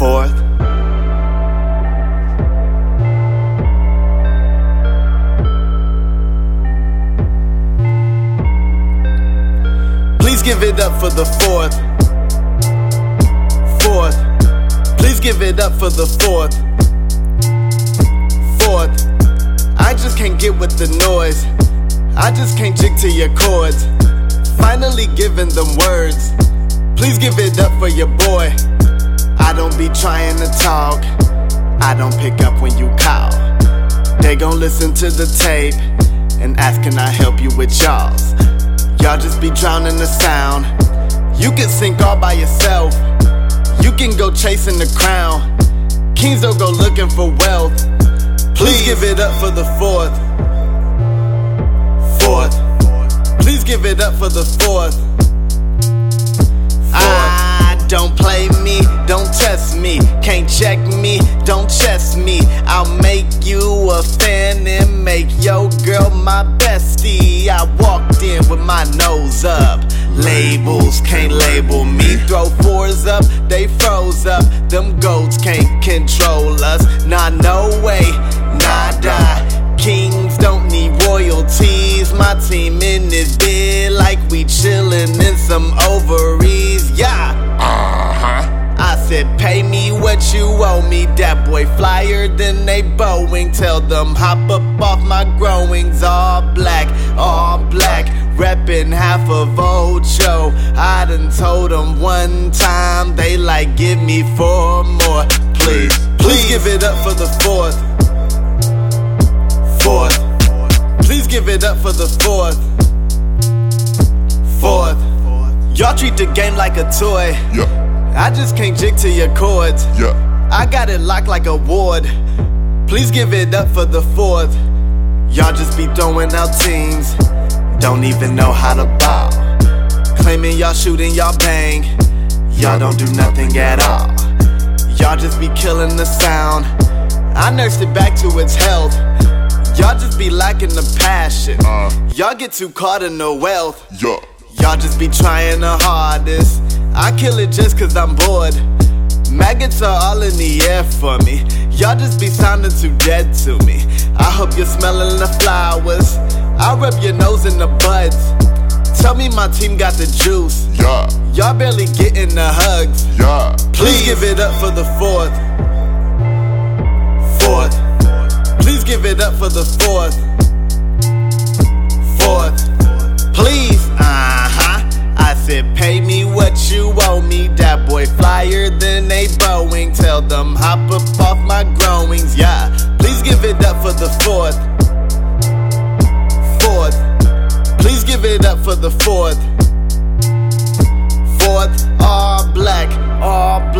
forth. Please give it up for the fourth. Fourth. Please give it up for the fourth. Fourth. I just can't get with the noise. I just can't jig to your chords. Finally giving them words. Please give it up for your boy. Don't be trying to talk. I don't pick up when you call. They gon' listen to the tape and ask, Can I help you with y'all's? Y'all just be drowning the sound. You can sink all by yourself. You can go chasing the crown. Kings don't go looking for wealth. Please give it up for the fourth. Fourth. Please give it up for the fourth. Don't play me, don't test me, can't check me, don't chest me. I'll make you a fan and make your girl my bestie. I walked in with my nose up. Labels can't label me. Throw fours up, they froze up. Them goats can't control us. Nah, no way, nada. Kings don't need royalties. My team in this bed like we chillin' in some ovaries. Yeah. Said, pay me what you owe me. That boy flyer than they Boeing. Tell them hop up off my growings. All black, all black. Reppin' half of Ocho. I done told them one time. They like, give me four more. Please, please give it up for the fourth. Fourth. Please give it up for the fourth. Fourth. Y'all treat the game like a toy. Yeah. I just can't jig to your chords. Yeah. I got it locked like a ward. Please give it up for the fourth. Y'all just be throwing out teams. Don't even know how to ball. Claiming y'all shooting, y'all bang. Y'all don't do nothing at all. Y'all just be killing the sound. I nursed it back to its health. Y'all just be lacking the passion. Uh. Y'all get too caught in the wealth. Yeah. Y'all just be trying the hardest. I kill it just cause I'm bored. Maggots are all in the air for me. Y'all just be sounding too dead to me. I hope you're smelling the flowers. I'll rub your nose in the buds. Tell me my team got the juice. Yeah. Y'all barely getting the hugs. Yeah. Please give it up for the fourth. Fourth. Please give it up for the. Fourth. Me. That boy flyer than a Boeing. Tell them hop up off my growings. Yeah. Please give it up for the fourth. Fourth. Please give it up for the fourth. Fourth, all black, all black,